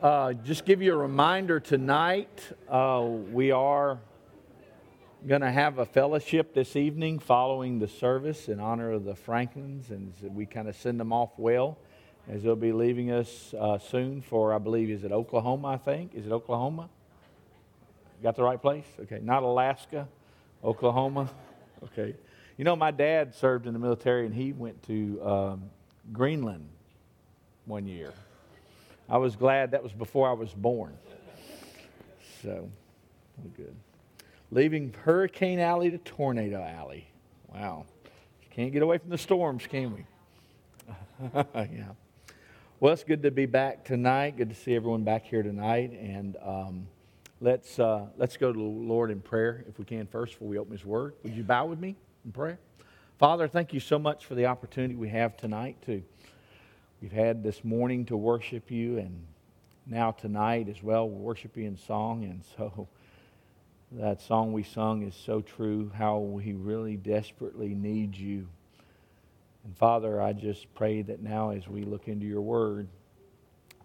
Uh, just give you a reminder tonight, uh, we are going to have a fellowship this evening following the service in honor of the Franklins, and we kind of send them off well as they'll be leaving us uh, soon for, I believe, is it Oklahoma, I think? Is it Oklahoma? Got the right place? Okay, not Alaska, Oklahoma. Okay. You know, my dad served in the military and he went to um, Greenland one year. I was glad that was before I was born. So, good. Leaving Hurricane Alley to Tornado Alley. Wow. Can't get away from the storms, can we? yeah. Well, it's good to be back tonight. Good to see everyone back here tonight. And um, let's, uh, let's go to the Lord in prayer, if we can, first, before we open His Word. Would you bow with me in prayer? Father, thank you so much for the opportunity we have tonight to We've had this morning to worship you, and now tonight as well, worship you in song. And so that song we sung is so true how we really desperately need you. And Father, I just pray that now as we look into your word,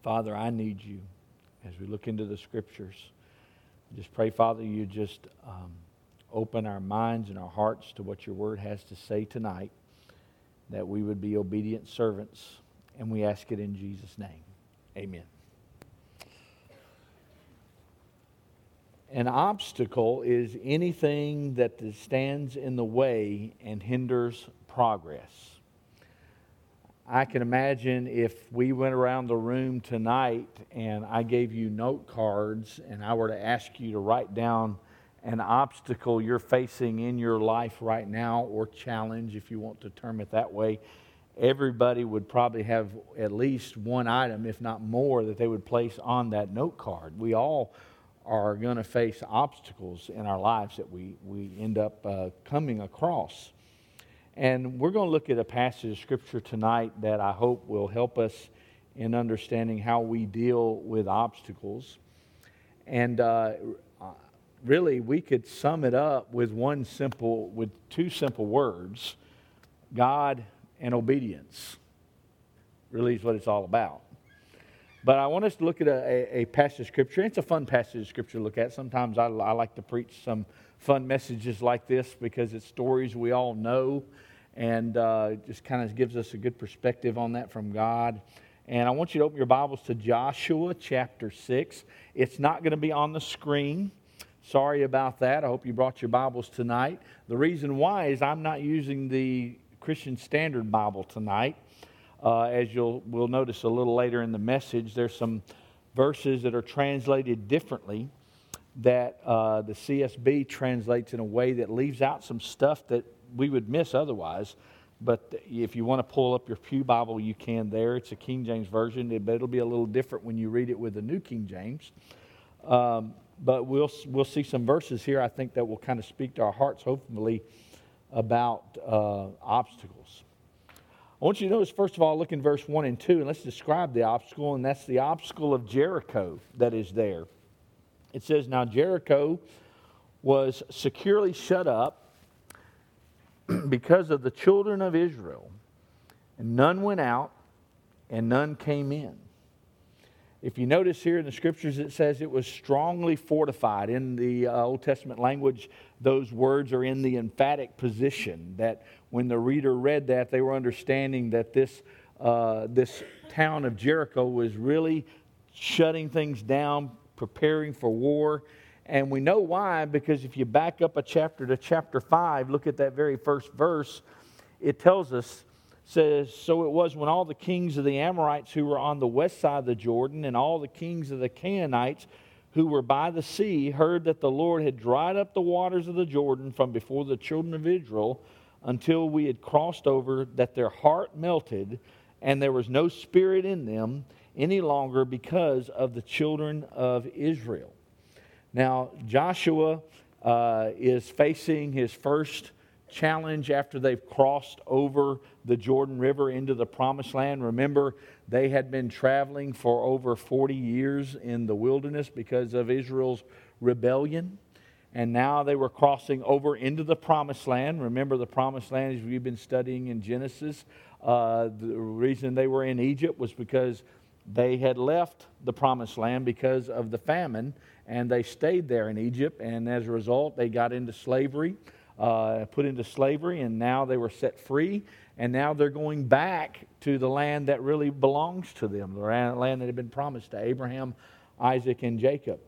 Father, I need you as we look into the scriptures. I just pray, Father, you just um, open our minds and our hearts to what your word has to say tonight, that we would be obedient servants and we ask it in Jesus' name. Amen. An obstacle is anything that stands in the way and hinders progress. I can imagine if we went around the room tonight and I gave you note cards and I were to ask you to write down an obstacle you're facing in your life right now, or challenge, if you want to term it that way, everybody would probably have at least one item, if not more, that they would place on that note card. We all are going to face obstacles in our lives that we, we end up uh, coming across. And we're going to look at a passage of Scripture tonight that I hope will help us in understanding how we deal with obstacles. And uh, really, we could sum it up with one simple, with two simple words God and obedience. Really is what it's all about. But I want us to look at a, a, a passage of Scripture. It's a fun passage of Scripture to look at. Sometimes I, I like to preach some fun messages like this because it's stories we all know and uh, just kind of gives us a good perspective on that from God. And I want you to open your Bibles to Joshua chapter 6. It's not going to be on the screen. Sorry about that. I hope you brought your Bibles tonight. The reason why is I'm not using the Christian Standard Bible tonight. Uh, as you'll we'll notice a little later in the message, there's some verses that are translated differently that uh, the CSB translates in a way that leaves out some stuff that we would miss otherwise. But if you want to pull up your Pew Bible, you can there. It's a King James version, but it'll be a little different when you read it with the New King James. Um, but we'll, we'll see some verses here, I think, that will kind of speak to our hearts, hopefully, about uh, obstacles. I want you to notice, first of all, look in verse 1 and 2, and let's describe the obstacle, and that's the obstacle of Jericho that is there. It says, Now Jericho was securely shut up because of the children of Israel, and none went out, and none came in. If you notice here in the scriptures, it says it was strongly fortified. In the uh, Old Testament language, those words are in the emphatic position that when the reader read that, they were understanding that this, uh, this town of Jericho was really shutting things down, preparing for war. And we know why, because if you back up a chapter to chapter 5, look at that very first verse, it tells us says, So it was when all the kings of the Amorites who were on the west side of the Jordan and all the kings of the Canaanites who were by the sea heard that the Lord had dried up the waters of the Jordan from before the children of Israel until we had crossed over, that their heart melted and there was no spirit in them any longer because of the children of Israel. Now, Joshua uh, is facing his first challenge after they've crossed over the Jordan River into the promised land. Remember, they had been traveling for over 40 years in the wilderness because of Israel's rebellion. And now they were crossing over into the promised land. Remember, the promised land, as we've been studying in Genesis, uh, the reason they were in Egypt was because They had left the promised land because of the famine, and they stayed there in Egypt. And as a result, they got into slavery, uh, put into slavery, and now they were set free. And now they're going back to the land that really belongs to them, the land that had been promised to Abraham, Isaac, and Jacob.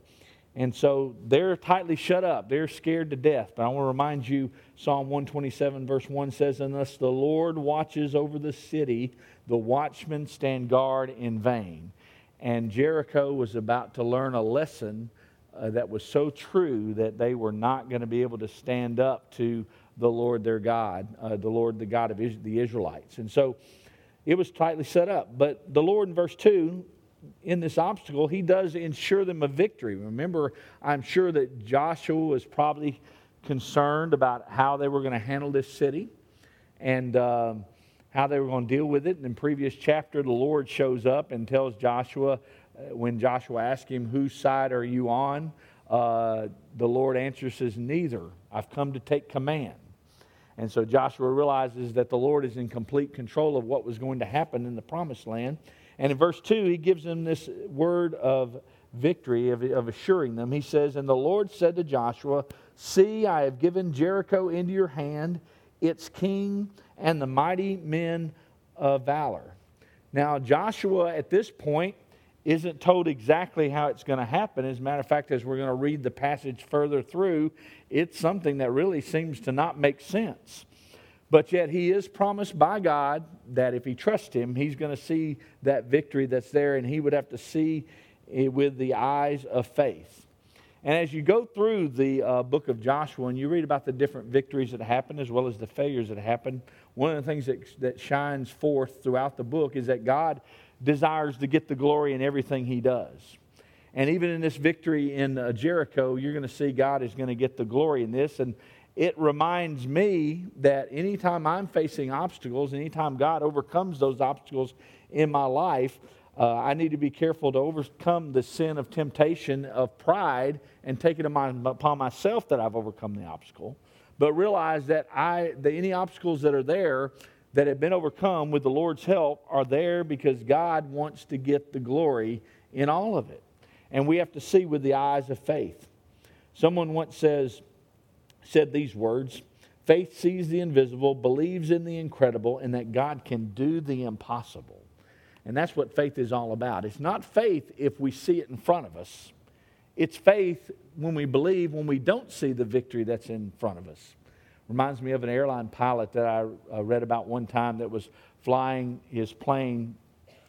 And so they're tightly shut up. They're scared to death. But I want to remind you Psalm 127, verse 1 says, Unless the Lord watches over the city, the watchmen stand guard in vain. And Jericho was about to learn a lesson uh, that was so true that they were not going to be able to stand up to the Lord their God, uh, the Lord, the God of the Israelites. And so it was tightly set up. But the Lord in verse 2 in this obstacle, he does ensure them a victory. Remember, I'm sure that Joshua was probably concerned about how they were going to handle this city and uh, how they were going to deal with it. And In the previous chapter, the Lord shows up and tells Joshua, when Joshua asks him, Whose side are you on? Uh, the Lord answers, says, Neither. I've come to take command. And so Joshua realizes that the Lord is in complete control of what was going to happen in the promised land. And in verse 2, he gives them this word of victory, of, of assuring them. He says, And the Lord said to Joshua, See, I have given Jericho into your hand, its king, and the mighty men of valor. Now, Joshua at this point isn't told exactly how it's going to happen. As a matter of fact, as we're going to read the passage further through, it's something that really seems to not make sense. But yet, he is promised by God that if he trusts him, he's going to see that victory that's there, and he would have to see it with the eyes of faith. And as you go through the uh, book of Joshua and you read about the different victories that happened as well as the failures that happened, one of the things that, that shines forth throughout the book is that God desires to get the glory in everything he does. And even in this victory in uh, Jericho, you're going to see God is going to get the glory in this. And, it reminds me that anytime I'm facing obstacles, anytime God overcomes those obstacles in my life, uh, I need to be careful to overcome the sin of temptation of pride and take it upon myself that I've overcome the obstacle. But realize that I, the, any obstacles that are there that have been overcome with the Lord's help are there because God wants to get the glory in all of it. And we have to see with the eyes of faith. Someone once says, said these words Faith sees the invisible, believes in the incredible, and that God can do the impossible. And that's what faith is all about. It's not faith if we see it in front of us, it's faith when we believe when we don't see the victory that's in front of us. Reminds me of an airline pilot that I read about one time that was flying his plane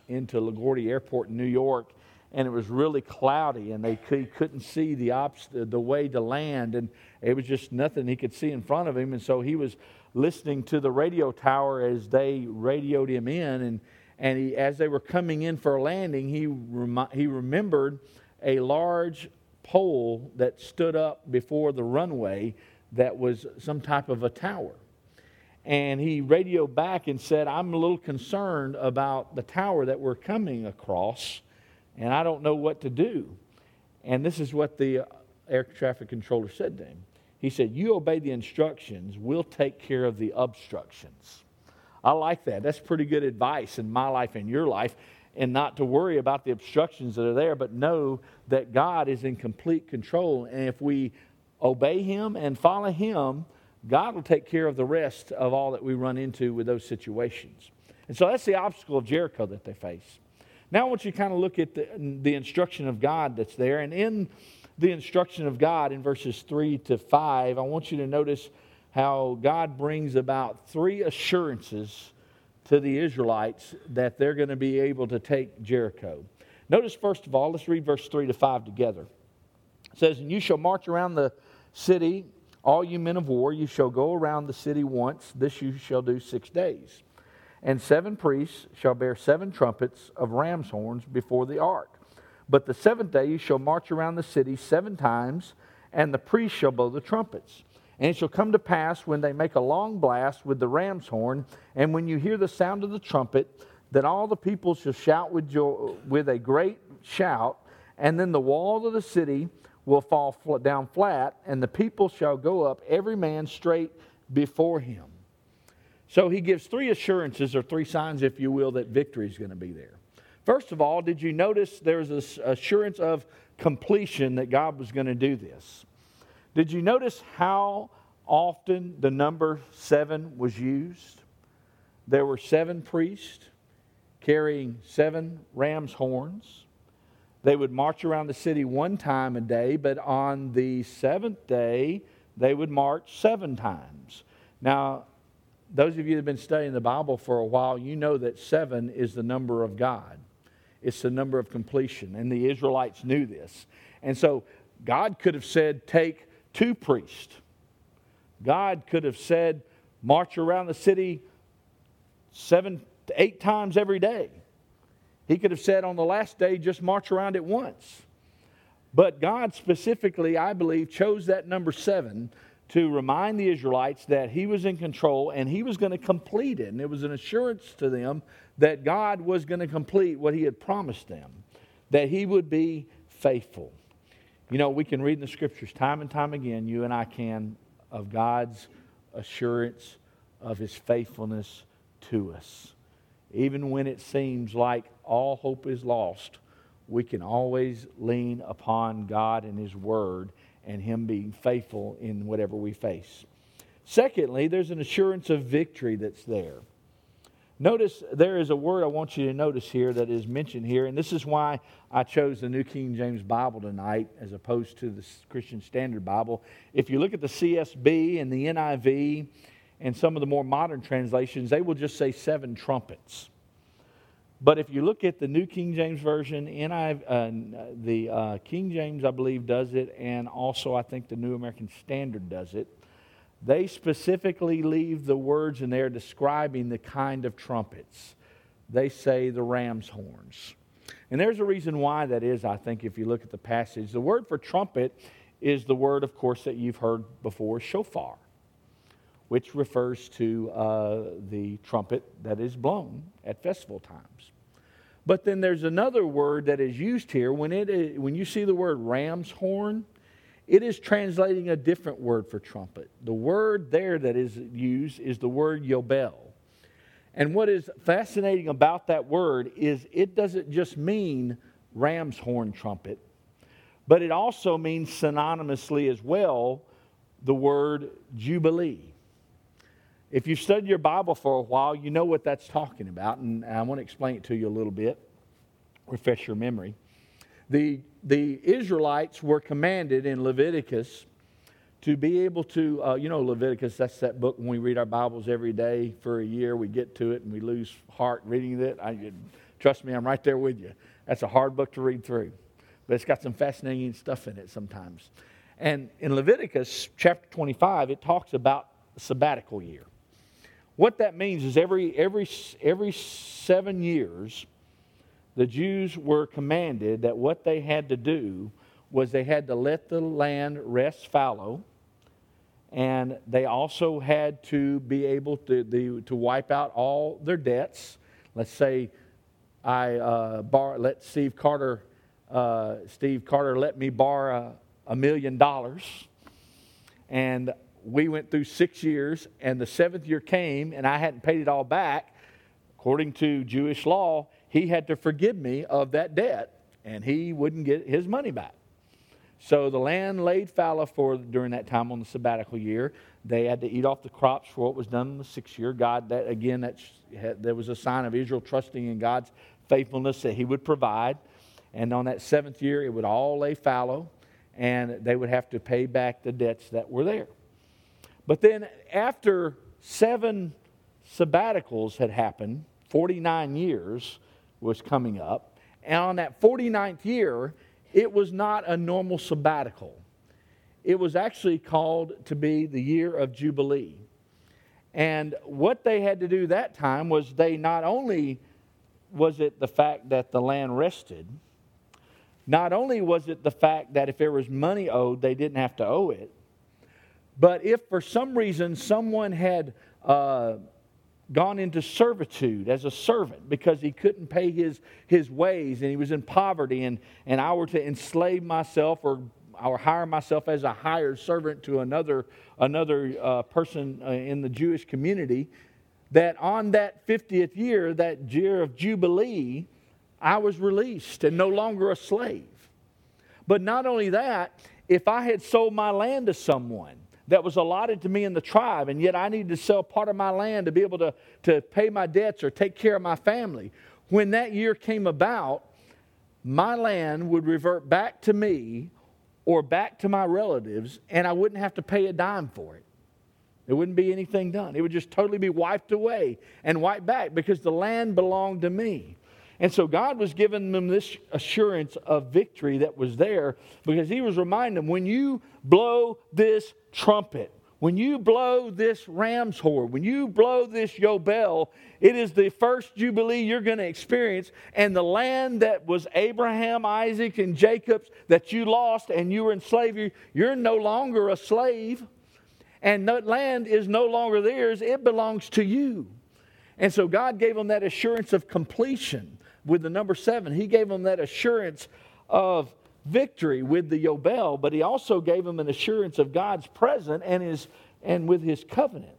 into LaGuardia Airport in New York, and it was really cloudy, and they he couldn't see the, the way to land, and it was just nothing he could see in front of him. And so he was listening to the radio tower as they radioed him in, and, and he, as they were coming in for a landing, he, rem- he remembered a large pole that stood up before the runway that was some type of a tower. And he radioed back and said, I'm a little concerned about the tower that we're coming across and I don't know what to do. And this is what the uh, air traffic controller said to him. He said, You obey the instructions, we'll take care of the obstructions. I like that. That's pretty good advice in my life and your life, and not to worry about the obstructions that are there, but know that God is in complete control. And if we obey Him and follow Him, God will take care of the rest of all that we run into with those situations. And so that's the obstacle of Jericho that they face. Now I want you to kind of look at the, the instruction of God that's there. And in the instruction of God in verses 3 to 5, I want you to notice how God brings about three assurances to the Israelites that they're going to be able to take Jericho. Notice, first of all, let's read verse 3 to 5 together. It says, And you shall march around the city, all you men of war, you shall go around the city once. This you shall do six days. And seven priests shall bear seven trumpets of ram's horns before the ark. But the seventh day you shall march around the city seven times, and the priests shall blow the trumpets. And it shall come to pass when they make a long blast with the ram's horn, and when you hear the sound of the trumpet, that all the people shall shout with, joy, with a great shout, and then the wall of the city will fall down flat, and the people shall go up, every man straight before him. So he gives three assurances, or three signs, if you will, that victory is going to be there. First of all, did you notice there was this assurance of completion that God was going to do this? Did you notice how often the number seven was used? There were seven priests carrying seven ram's horns. They would march around the city one time a day, but on the seventh day, they would march seven times. Now, those of you that have been studying the Bible for a while, you know that seven is the number of God. It's the number of completion. And the Israelites knew this. And so God could have said, take two priests. God could have said, march around the city seven to eight times every day. He could have said on the last day, just march around it once. But God specifically, I believe, chose that number seven to remind the Israelites that He was in control and He was going to complete it. And it was an assurance to them that God was going to complete what He had promised them, that He would be faithful. You know, we can read in the scriptures time and time again, you and I can, of God's assurance of His faithfulness to us. Even when it seems like all hope is lost, we can always lean upon God and His Word and Him being faithful in whatever we face. Secondly, there's an assurance of victory that's there. Notice there is a word I want you to notice here that is mentioned here, and this is why I chose the New King James Bible tonight as opposed to the Christian Standard Bible. If you look at the CSB and the NIV and some of the more modern translations, they will just say seven trumpets. But if you look at the New King James Version, NIV, uh, the uh, King James, I believe, does it, and also I think the New American Standard does it they specifically leave the words in there describing the kind of trumpets. They say the ram's horns. And there's a reason why that is, I think, if you look at the passage. The word for trumpet is the word, of course, that you've heard before, shofar, which refers to uh, the trumpet that is blown at festival times. But then there's another word that is used here. When, it is, when you see the word ram's horn, it is translating a different word for trumpet. The word there that is used is the word yobel. And what is fascinating about that word is it doesn't just mean ram's horn trumpet, but it also means synonymously as well the word jubilee. If you've studied your Bible for a while, you know what that's talking about, and I want to explain it to you a little bit, refresh your memory. The the Israelites were commanded in Leviticus to be able to, uh, you know, Leviticus, that's that book when we read our Bibles every day for a year, we get to it and we lose heart reading it. I, trust me, I'm right there with you. That's a hard book to read through, but it's got some fascinating stuff in it sometimes. And in Leviticus chapter 25, it talks about sabbatical year. What that means is every, every, every seven years, the Jews were commanded that what they had to do was they had to let the land rest fallow, and they also had to be able to, the, to wipe out all their debts. Let's say I uh, bar, let Steve Carter, uh, Steve Carter let me borrow a million dollars, and we went through six years, and the seventh year came, and I hadn't paid it all back. According to Jewish law, he had to forgive me of that debt, and he wouldn't get his money back. So the land laid fallow for during that time on the sabbatical year. They had to eat off the crops for what was done in the sixth year. God, that again, that there was a sign of Israel trusting in God's faithfulness that He would provide. And on that seventh year, it would all lay fallow, and they would have to pay back the debts that were there. But then, after seven sabbaticals had happened, 49 years, was coming up. And on that 49th year, it was not a normal sabbatical. It was actually called to be the year of Jubilee. And what they had to do that time was they not only was it the fact that the land rested, not only was it the fact that if there was money owed, they didn't have to owe it, but if for some reason someone had uh, gone into servitude as a servant because he couldn't pay his, his ways and he was in poverty and, and I were to enslave myself or, or hire myself as a hired servant to another, another uh, person uh, in the Jewish community, that on that 50th year, that year of Jubilee, I was released and no longer a slave. But not only that, if I had sold my land to someone that was allotted to me in the tribe, and yet I needed to sell part of my land to be able to, to pay my debts or take care of my family, when that year came about, my land would revert back to me or back to my relatives, and I wouldn't have to pay a dime for it. There wouldn't be anything done. It would just totally be wiped away and wiped back because the land belonged to me. And so God was giving them this assurance of victory that was there because He was reminding them when you blow this trumpet, when you blow this ram's horn, when you blow this yobel, it is the first jubilee you're going to experience. And the land that was Abraham, Isaac, and Jacob's that you lost and you were in slavery, you're no longer a slave. And that land is no longer theirs, it belongs to you. And so God gave them that assurance of completion with the number seven. He gave them that assurance of victory with the Yobel, but he also gave them an assurance of God's presence and, his, and with his covenant.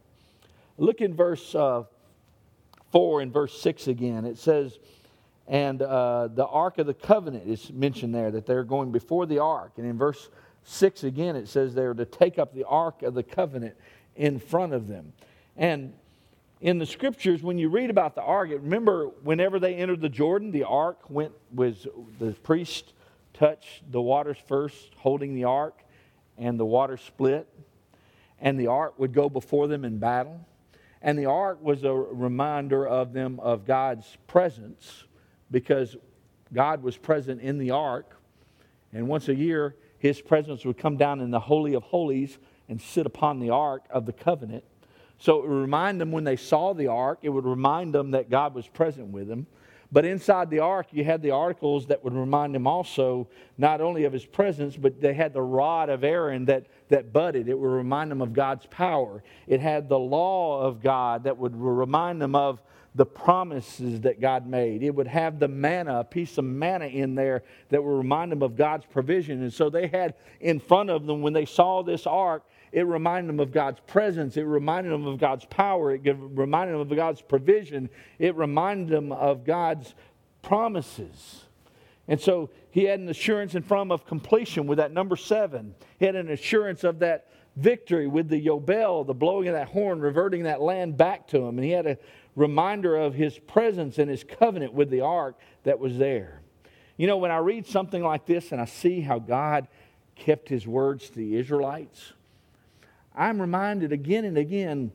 Look in verse uh, 4 and verse 6 again. It says, and uh, the Ark of the Covenant is mentioned there, that they're going before the Ark. And in verse 6 again, it says they're to take up the Ark of the Covenant in front of them. And in the scriptures, when you read about the ark, remember whenever they entered the Jordan, the ark went was the priest touched the waters first, holding the ark, and the water split, and the ark would go before them in battle. And the ark was a reminder of them of God's presence because God was present in the ark. And once a year, his presence would come down in the Holy of Holies and sit upon the ark of the covenant. So it would remind them when they saw the ark, it would remind them that God was present with them. But inside the ark, you had the articles that would remind them also not only of his presence, but they had the rod of Aaron that, that budded. It would remind them of God's power. It had the law of God that would remind them of the promises that God made. It would have the manna, a piece of manna in there that would remind them of God's provision. And so they had in front of them, when they saw this ark, it reminded them of God's presence. It reminded them of God's power. It reminded them of God's provision. It reminded them of God's promises. And so he had an assurance in front of completion with that number seven. He had an assurance of that victory with the Yobel, the blowing of that horn, reverting that land back to him. And he had a reminder of his presence and his covenant with the ark that was there. You know, when I read something like this and I see how God kept his words to the Israelites, I'm reminded again and again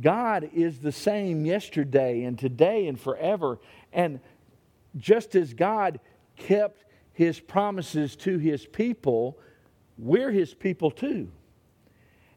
God is the same yesterday and today and forever. And just as God kept his promises to his people, we're his people too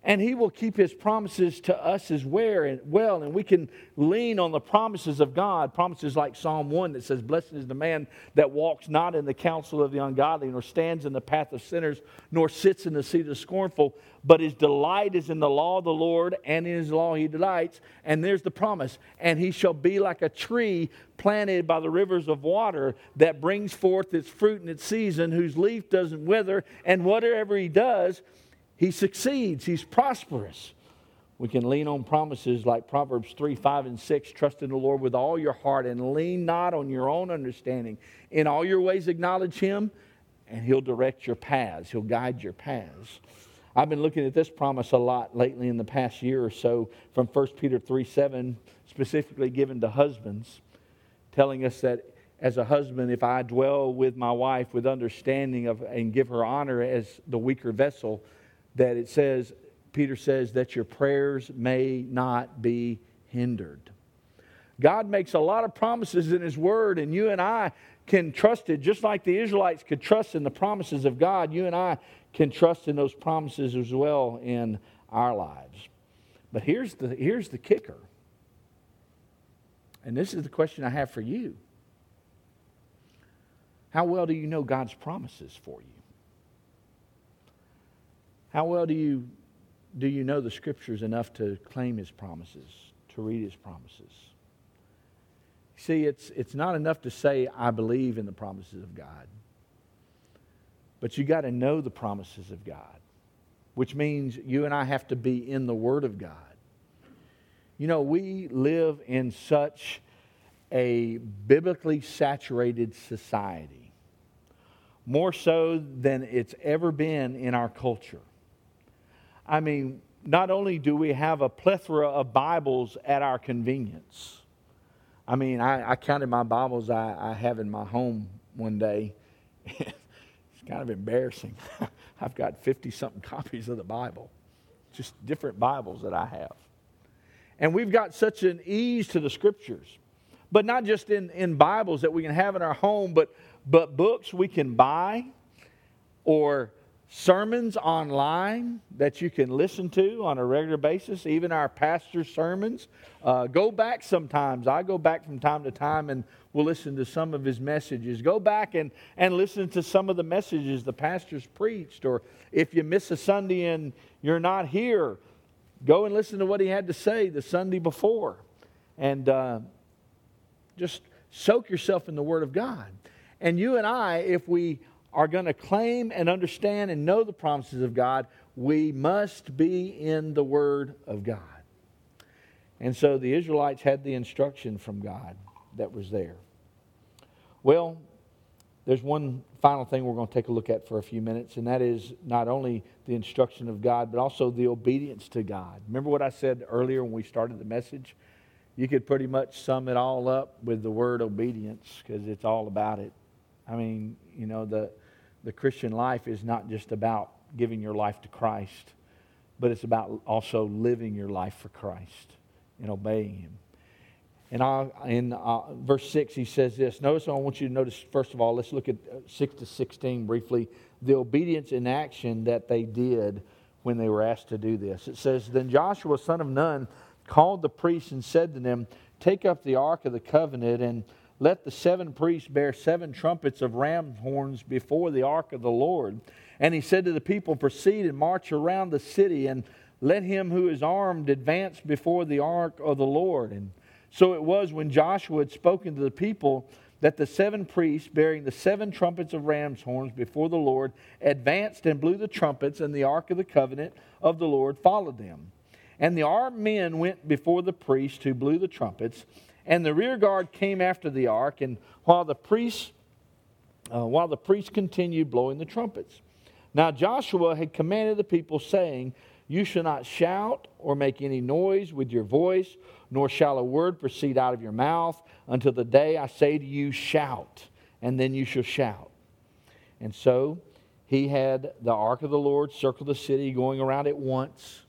and he will keep his promises to us as well and we can lean on the promises of god. Promises like psalm 1 that says blessed is the man that walks not in the counsel of the ungodly nor stands in the path of sinners nor sits in the seat of the scornful but his delight is in the law of the lord and in his law he delights. And there's the promise. And he shall be like a tree planted by the rivers of water that brings forth its fruit in its season whose leaf doesn't wither and whatever he does he succeeds, he's prosperous. We can lean on promises like Proverbs 3 5 and 6 trust in the Lord with all your heart and lean not on your own understanding. In all your ways, acknowledge him, and he'll direct your paths, he'll guide your paths. I've been looking at this promise a lot lately in the past year or so from 1 Peter 3 7, specifically given to husbands, telling us that as a husband, if I dwell with my wife with understanding of, and give her honor as the weaker vessel, that it says, Peter says, that your prayers may not be hindered. God makes a lot of promises in His Word, and you and I can trust it just like the Israelites could trust in the promises of God. You and I can trust in those promises as well in our lives. But here's the, here's the kicker. And this is the question I have for you How well do you know God's promises for you? How well do you, do you know the scriptures enough to claim his promises, to read his promises? See, it's, it's not enough to say, I believe in the promises of God. But you got to know the promises of God, which means you and I have to be in the Word of God. You know, we live in such a biblically saturated society, more so than it's ever been in our culture. I mean, not only do we have a plethora of Bibles at our convenience, I mean, I, I counted my Bibles I, I have in my home one day. it's kind of embarrassing. I've got 50 something copies of the Bible, just different Bibles that I have. And we've got such an ease to the scriptures, but not just in, in Bibles that we can have in our home, but, but books we can buy or sermons online that you can listen to on a regular basis, even our pastor's sermons. Uh, go back sometimes. I go back from time to time and we'll listen to some of his messages. Go back and, and listen to some of the messages the pastors preached. Or if you miss a Sunday and you're not here, go and listen to what he had to say the Sunday before. And uh, just soak yourself in the Word of God. And you and I, if we are going to claim and understand and know the promises of God, we must be in the Word of God. And so the Israelites had the instruction from God that was there. Well, there's one final thing we're going to take a look at for a few minutes, and that is not only the instruction of God, but also the obedience to God. Remember what I said earlier when we started the message? You could pretty much sum it all up with the word obedience because it's all about it. I mean, you know, the, the Christian life is not just about giving your life to Christ, but it's about also living your life for Christ and obeying Him. And I, in uh, verse 6, he says this. Notice, I want you to notice, first of all, let's look at uh, 6 to 16 briefly, the obedience in action that they did when they were asked to do this. It says, Then Joshua, son of Nun, called the priests and said to them, Take up the ark of the covenant and let the seven priests bear seven trumpets of ram horns before the ark of the Lord. And he said to the people, Proceed and march around the city, and let him who is armed advance before the ark of the Lord. And so it was when Joshua had spoken to the people that the seven priests, bearing the seven trumpets of ram's horns before the Lord, advanced and blew the trumpets, and the ark of the covenant of the Lord followed them. And the armed men went before the priests who blew the trumpets and the rear guard came after the ark, and while the priests, uh, while the priests continued blowing the trumpets. Now Joshua had commanded the people, saying, You shall not shout or make any noise with your voice, nor shall a word proceed out of your mouth until the day I say to you, Shout, and then you shall shout. And so he had the ark of the Lord circle the city, going around it once,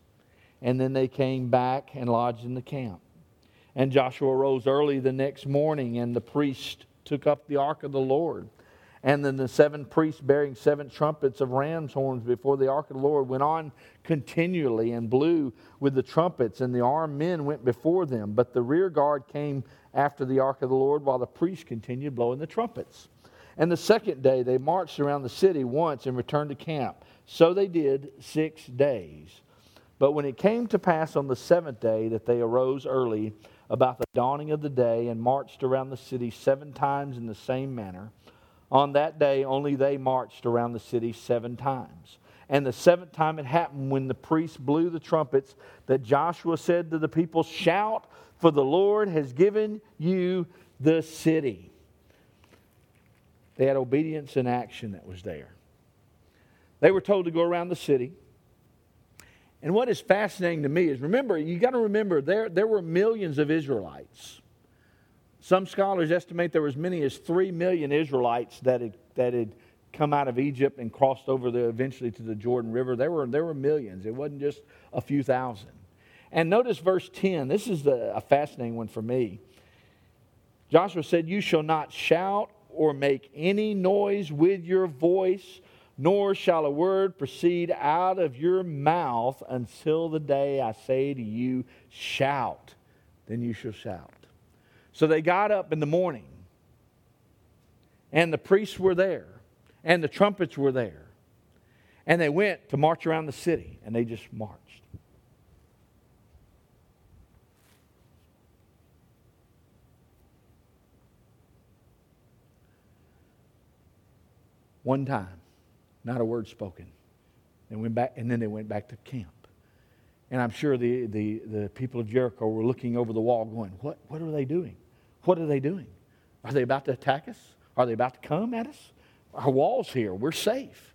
and then they came back and lodged in the camp. And Joshua rose early the next morning, and the priest took up the ark of the Lord. And then the seven priests bearing seven trumpets of ram's horns before the ark of the Lord went on continually and blew with the trumpets, and the armed men went before them. But the rear guard came after the ark of the Lord while the priests continued blowing the trumpets. And the second day they marched around the city once and returned to camp. So they did six days. But when it came to pass on the seventh day that they arose early, about the dawning of the day and marched around the city seven times in the same manner. On that day, only they marched around the city seven times. And the seventh time it happened when the priests blew the trumpets that Joshua said to the people, Shout, for the Lord has given you the city. They had obedience and action that was there. They were told to go around the city and what is fascinating to me is remember, you got to remember there, there were millions of Israelites. Some scholars estimate there were as many as 3 million Israelites that had, that had come out of Egypt and crossed over the, eventually to the Jordan River. There were, there were millions, it wasn't just a few thousand. And notice verse 10. This is a fascinating one for me. Joshua said, You shall not shout or make any noise with your voice nor shall a word proceed out of your mouth until the day I say to you, Shout, then you shall shout. So they got up in the morning, and the priests were there, and the trumpets were there, and they went to march around the city, and they just marched. One time not a word spoken. They went back, and then they went back to camp. And I'm sure the, the, the people of Jericho were looking over the wall going, what, what are they doing? What are they doing? Are they about to attack us? Are they about to come at us? Our wall's here. We're safe.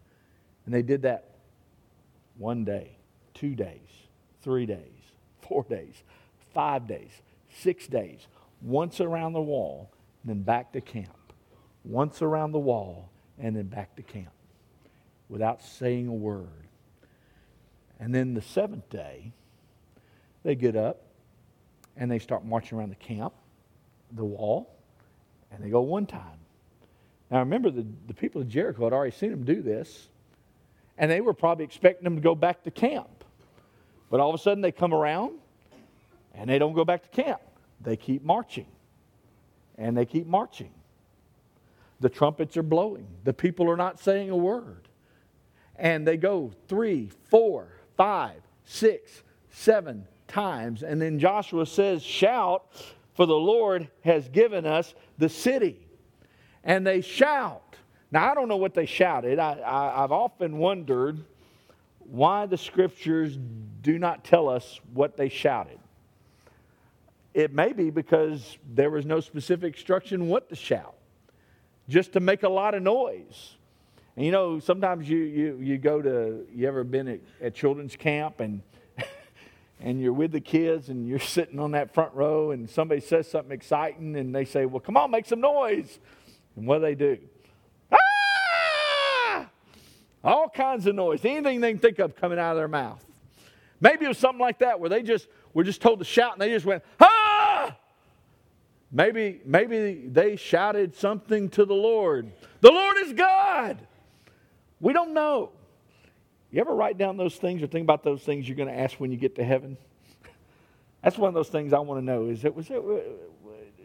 And they did that one day, two days, three days, four days, five days, six days, once around the wall, then back to camp. Once around the wall, and then back to camp without saying a word. And then the seventh day, they get up and they start marching around the camp, the wall, and they go one time. Now remember, the, the people of Jericho had already seen them do this, and they were probably expecting them to go back to camp. But all of a sudden, they come around and they don't go back to camp. They keep marching, and they keep marching. The trumpets are blowing, the people are not saying a word. And they go three, four, five, six, seven times. And then Joshua says, Shout, for the Lord has given us the city and they shout. Now, I don't know what they shouted. I, I, I've often wondered why the scriptures do not tell us what they shouted. It may be because there was no specific instruction what to shout, just to make a lot of noise. And you know, sometimes you, you, you go to, you ever been at, at children's camp and and you're with the kids and you're sitting on that front row and somebody says something exciting and they say, Well, come on, make some noise. And what do they do? Ah! All kinds of noise, anything they can think of coming out of their mouth. Maybe it was something like that where they just were just told to shout and they just went, ah! Maybe, maybe they shouted something to the Lord. The Lord is God. We don't know. You ever write down those things or think about those things you're going to ask when you get to heaven? That's one of those things I want to know. Is it was it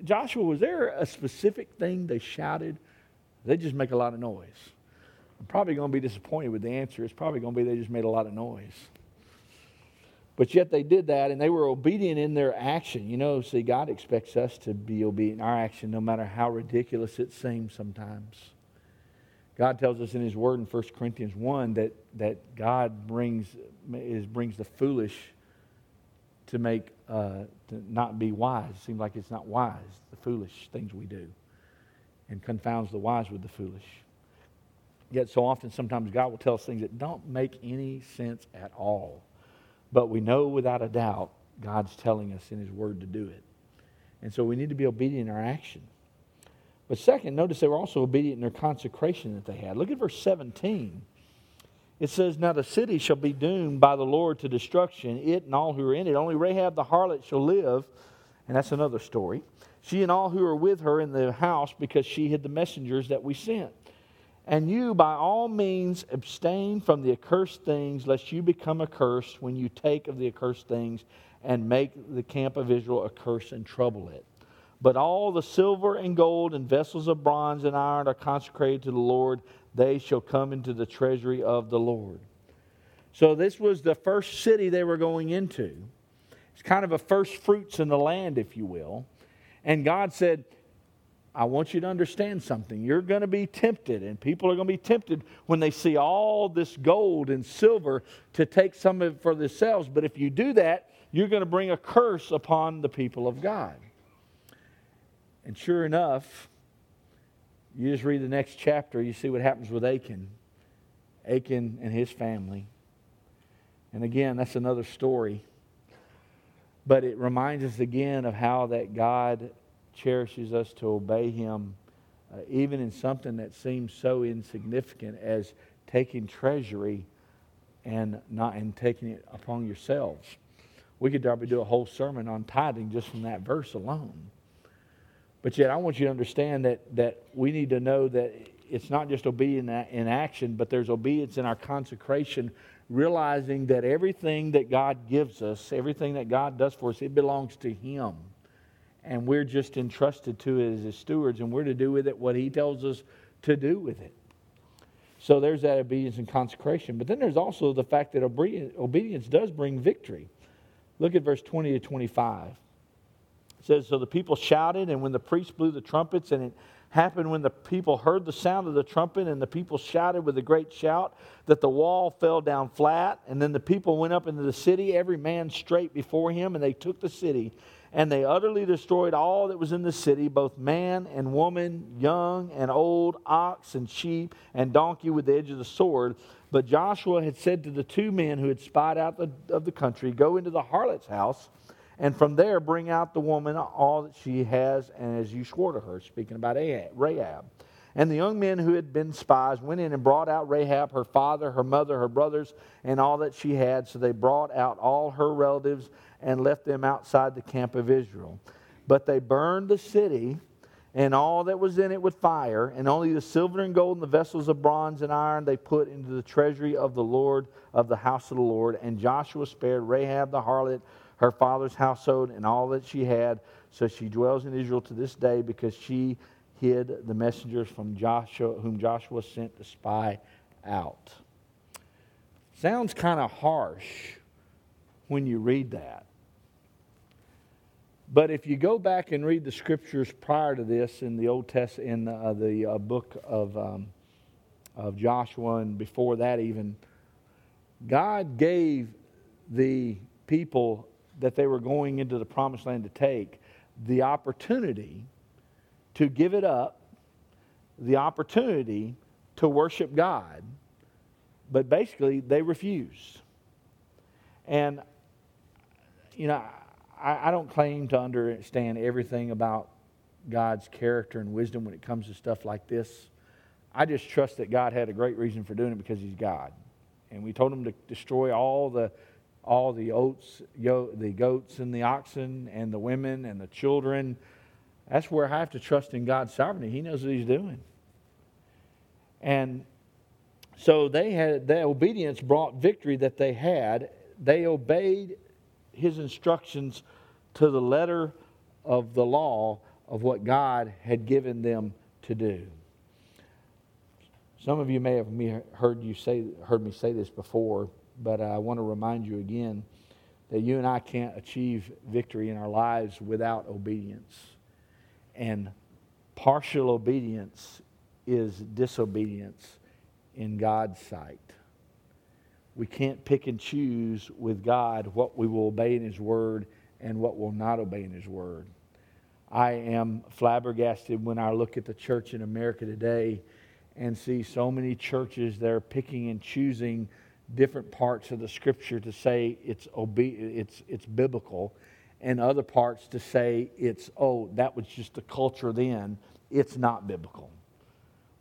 Joshua, was there a specific thing they shouted? They just make a lot of noise. I'm probably going to be disappointed with the answer. It's probably going to be they just made a lot of noise. But yet they did that and they were obedient in their action. You know, see, God expects us to be obedient in our action no matter how ridiculous it seems sometimes. God tells us in His Word in 1 Corinthians 1 that, that God brings, is, brings the foolish to make uh, to not be wise. It seems like it's not wise, the foolish things we do, and confounds the wise with the foolish. Yet so often, sometimes God will tell us things that don't make any sense at all. But we know without a doubt God's telling us in His Word to do it. And so we need to be obedient in our action. But second, notice they were also obedient in their consecration that they had. Look at verse 17. It says, Now the city shall be doomed by the Lord to destruction, it and all who are in it. Only Rahab the harlot shall live. And that's another story. She and all who are with her in the house, because she hid the messengers that we sent. And you, by all means, abstain from the accursed things, lest you become accursed when you take of the accursed things and make the camp of Israel a curse and trouble it. But all the silver and gold and vessels of bronze and iron are consecrated to the Lord they shall come into the treasury of the Lord. So, this was the first city they were going into. It's kind of a first fruits in the land, if you will. And God said, I want you to understand something. You're going to be tempted, and people are going to be tempted when they see all this gold and silver to take some of it for themselves. But if you do that, you're going to bring a curse upon the people of God. And sure enough, you just read the next chapter, you see what happens with Achan. Achan and his family. And again, that's another story. But it reminds us again of how that God cherishes us to obey him, uh, even in something that seems so insignificant as taking treasury and not and taking it upon yourselves. We could probably do a whole sermon on tithing just from that verse alone. But yet, I want you to understand that, that we need to know that it's not just obedience in action, but there's obedience in our consecration, realizing that everything that God gives us, everything that God does for us, it belongs to Him. And we're just entrusted to it as His stewards, and we're to do with it what He tells us to do with it. So there's that obedience and consecration. But then there's also the fact that obedience does bring victory. Look at verse 20 to 25 says, So the people shouted, and when the priest blew the trumpets, and it happened when the people heard the sound of the trumpet and the people shouted with a great shout that the wall fell down flat. And then the people went up into the city, every man straight before him, and they took the city. And they utterly destroyed all that was in the city, both man and woman, young and old, ox and sheep and donkey with the edge of the sword. But Joshua had said to the two men who had spied out the, of the country, Go into the harlot's house and from there bring out the woman all that she has, and as you swore to her, speaking about Rahab. And the young men who had been spies went in and brought out Rahab, her father, her mother, her brothers, and all that she had. So they brought out all her relatives and left them outside the camp of Israel. But they burned the city and all that was in it with fire, and only the silver and gold and the vessels of bronze and iron they put into the treasury of the Lord of the house of the Lord. And Joshua spared Rahab the harlot her father's household and all that she had. So she dwells in Israel to this day because she hid the messengers from Joshua, whom Joshua sent to spy out. Sounds kind of harsh when you read that. But if you go back and read the scriptures prior to this in the Old Testament, in uh, the uh, book of, um, of Joshua, and before that even, God gave the people that they were going into the promised land to take the opportunity to give it up, the opportunity to worship God, but basically they refused. And, you know, I, I don't claim to understand everything about God's character and wisdom when it comes to stuff like this. I just trust that God had a great reason for doing it because He's God. And we told Him to destroy all the all the oats, the goats and the oxen and the women and the children. That's where I have to trust in God's sovereignty. He knows what He's doing. And so they had the obedience brought victory that they had. They obeyed His instructions to the letter of the law of what God had given them to do. Some of you may have heard you say heard me say this before but I want to remind you again that you and I can't achieve victory in our lives without obedience. And partial obedience is disobedience in God's sight. We can't pick and choose with God what we will obey in His Word and what will not obey in His Word. I am flabbergasted when I look at the church in America today and see so many churches that are picking and choosing different parts of the scripture to say it's, obe- it's, it's biblical, and other parts to say it's, oh, that was just the culture then, it's not biblical.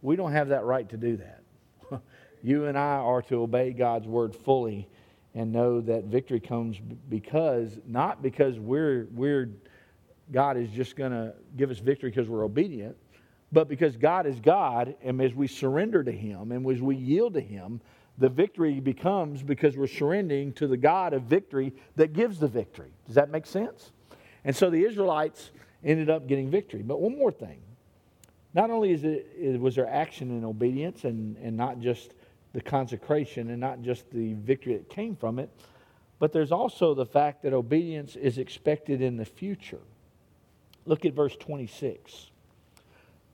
We don't have that right to do that. you and I are to obey God's word fully and know that victory comes because, not because we're, we're God is just going to give us victory because we're obedient, but because God is God, and as we surrender to Him and as we yield to Him, the victory becomes because we're surrendering to the God of victory that gives the victory. Does that make sense? And so the Israelites ended up getting victory. But one more thing. Not only is it, was there action and obedience and, and not just the consecration and not just the victory that came from it, but there's also the fact that obedience is expected in the future. Look at verse 26.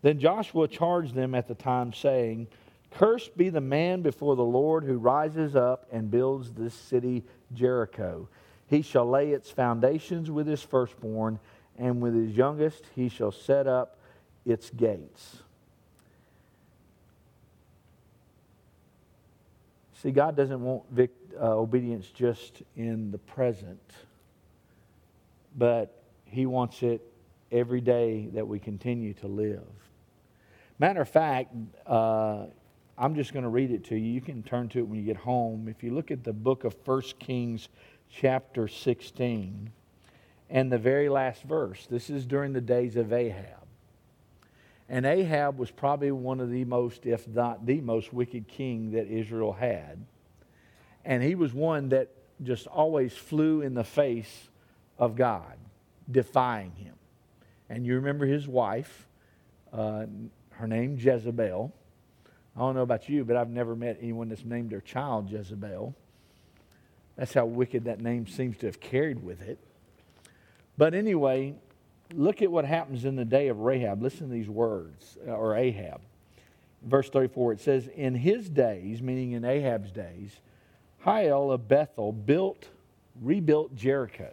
Then Joshua charged them at the time, saying, Cursed be the man before the Lord who rises up and builds this city Jericho. He shall lay its foundations with his firstborn, and with his youngest he shall set up its gates. See, God doesn't want vic- uh, obedience just in the present, but He wants it every day that we continue to live. Matter of fact, uh, I'm just going to read it to you. You can turn to it when you get home. If you look at the book of 1 Kings, chapter 16, and the very last verse, this is during the days of Ahab. And Ahab was probably one of the most, if not the most wicked king that Israel had. And he was one that just always flew in the face of God, defying him. And you remember his wife, uh, her name Jezebel. I don't know about you, but I've never met anyone that's named their child Jezebel. That's how wicked that name seems to have carried with it. But anyway, look at what happens in the day of Rahab. Listen to these words, uh, or Ahab. Verse 34, it says, In his days, meaning in Ahab's days, Hiel of Bethel built, rebuilt Jericho.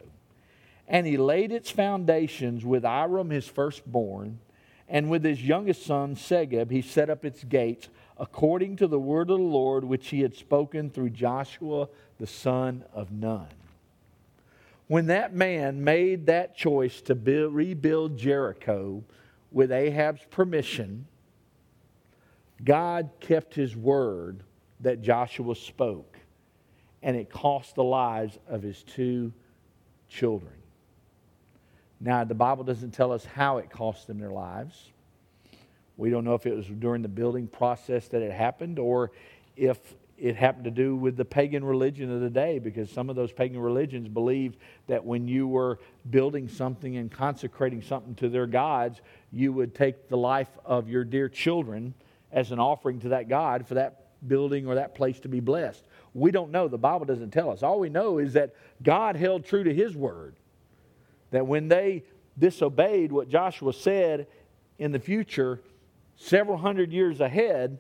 And he laid its foundations with Iram his firstborn, and with his youngest son Segub he set up its gates, according to the word of the Lord which he had spoken through Joshua the son of Nun. When that man made that choice to build, rebuild Jericho with Ahab's permission, God kept his word that Joshua spoke, and it cost the lives of his two children. Now, the Bible doesn't tell us how it cost them their lives. We don't know if it was during the building process that it happened or if it happened to do with the pagan religion of the day because some of those pagan religions believed that when you were building something and consecrating something to their gods, you would take the life of your dear children as an offering to that God for that building or that place to be blessed. We don't know. The Bible doesn't tell us. All we know is that God held true to his word. That when they disobeyed what Joshua said in the future, several hundred years ahead,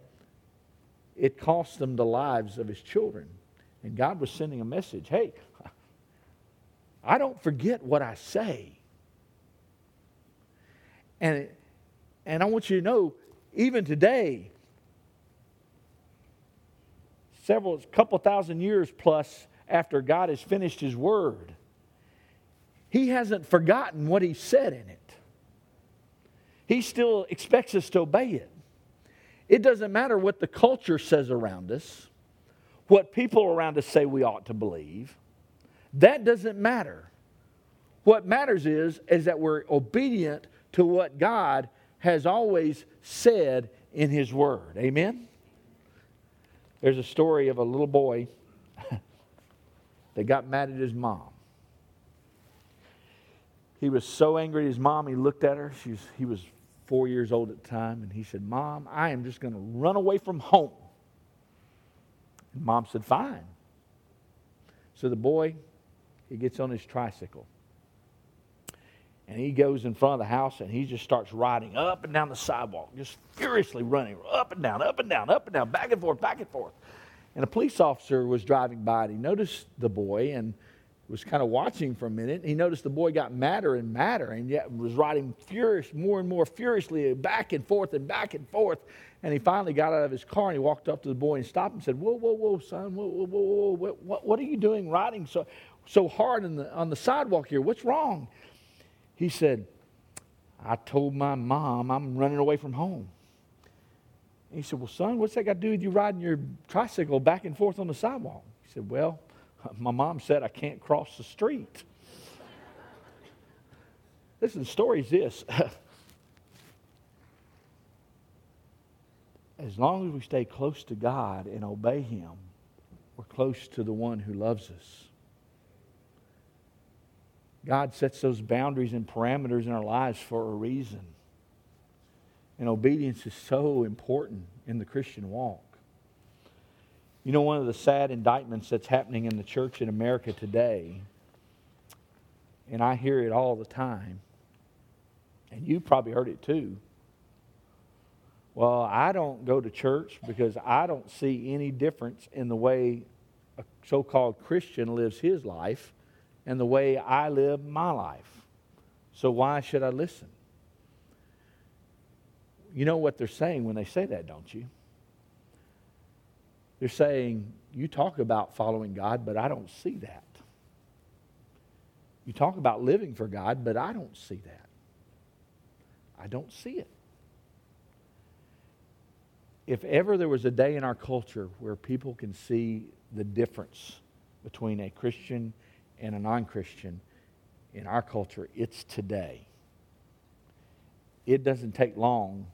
it cost them the lives of his children. And God was sending a message hey, I don't forget what I say. And, and I want you to know, even today, several, couple thousand years plus after God has finished his word, he hasn't forgotten what he said in it. He still expects us to obey it. It doesn't matter what the culture says around us, what people around us say we ought to believe. That doesn't matter. What matters is, is that we're obedient to what God has always said in His Word. Amen? There's a story of a little boy that got mad at his mom. He was so angry at his mom, he looked at her. Was, he was four years old at the time, and he said, Mom, I am just going to run away from home. And mom said, Fine. So the boy, he gets on his tricycle. And he goes in front of the house and he just starts riding up and down the sidewalk, just furiously running up and down, up and down, up and down, back and forth, back and forth. And a police officer was driving by and he noticed the boy and was kind of watching for a minute. He noticed the boy got madder and madder and yet was riding furious, more and more furiously back and forth and back and forth. And he finally got out of his car and he walked up to the boy and stopped and said, Whoa, whoa, whoa, son, whoa, whoa, whoa, whoa, what, what are you doing riding so, so hard on the, on the sidewalk here? What's wrong? He said, I told my mom I'm running away from home. And he said, Well, son, what's that got to do with you riding your tricycle back and forth on the sidewalk? He said, Well, my mom said I can't cross the street. Listen, the story is this. as long as we stay close to God and obey Him, we're close to the one who loves us. God sets those boundaries and parameters in our lives for a reason. And obedience is so important in the Christian walk. You know, one of the sad indictments that's happening in the church in America today, and I hear it all the time, and you probably heard it too. Well, I don't go to church because I don't see any difference in the way a so called Christian lives his life and the way I live my life. So why should I listen? You know what they're saying when they say that, don't you? They're saying, You talk about following God, but I don't see that. You talk about living for God, but I don't see that. I don't see it. If ever there was a day in our culture where people can see the difference between a Christian and a non Christian in our culture, it's today. It doesn't take long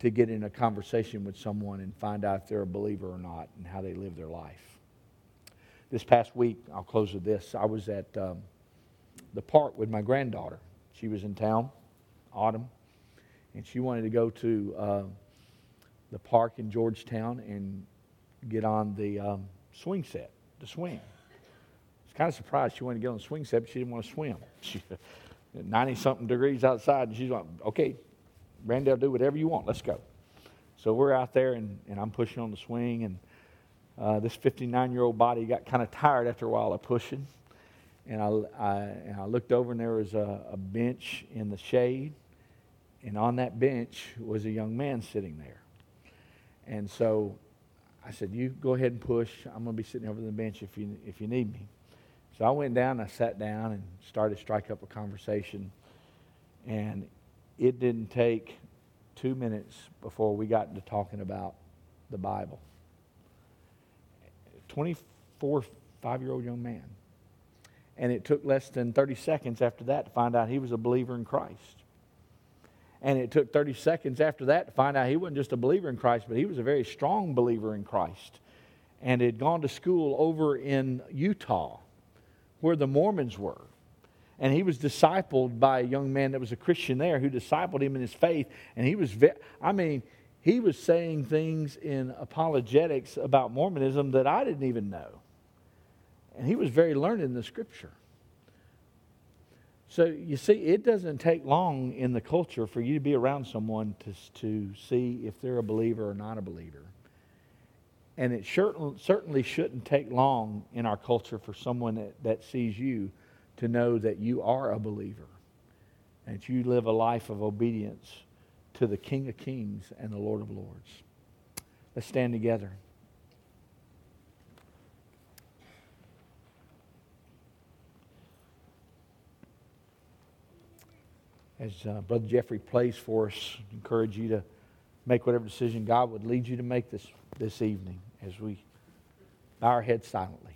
to get in a conversation with someone and find out if they're a believer or not and how they live their life. This past week, I'll close with this. I was at um, the park with my granddaughter. She was in town, autumn, and she wanted to go to uh, the park in Georgetown and get on the um, swing set, the swing. I was kind of surprised she wanted to get on the swing set, but she didn't want to swim. 90 something degrees outside. And she's like, okay, Randall, do whatever you want. Let's go. So we're out there, and, and I'm pushing on the swing, and uh, this 59 year old body got kind of tired after a while of pushing. And I, I, and I looked over, and there was a, a bench in the shade, and on that bench was a young man sitting there. And so I said, You go ahead and push. I'm going to be sitting over the bench if you, if you need me. So I went down, I sat down, and started to strike up a conversation. And it didn't take two minutes before we got into talking about the Bible. 24, five year old young man. And it took less than 30 seconds after that to find out he was a believer in Christ. And it took 30 seconds after that to find out he wasn't just a believer in Christ, but he was a very strong believer in Christ. And had gone to school over in Utah, where the Mormons were. And he was discipled by a young man that was a Christian there who discipled him in his faith. And he was, ve- I mean, he was saying things in apologetics about Mormonism that I didn't even know. And he was very learned in the scripture. So you see, it doesn't take long in the culture for you to be around someone to, to see if they're a believer or not a believer. And it certainly shouldn't take long in our culture for someone that, that sees you to know that you are a believer and that you live a life of obedience to the King of Kings and the Lord of Lords. Let's stand together. as uh, Brother Jeffrey plays for us, encourage you to make whatever decision God would lead you to make this, this evening as we bow our heads silently.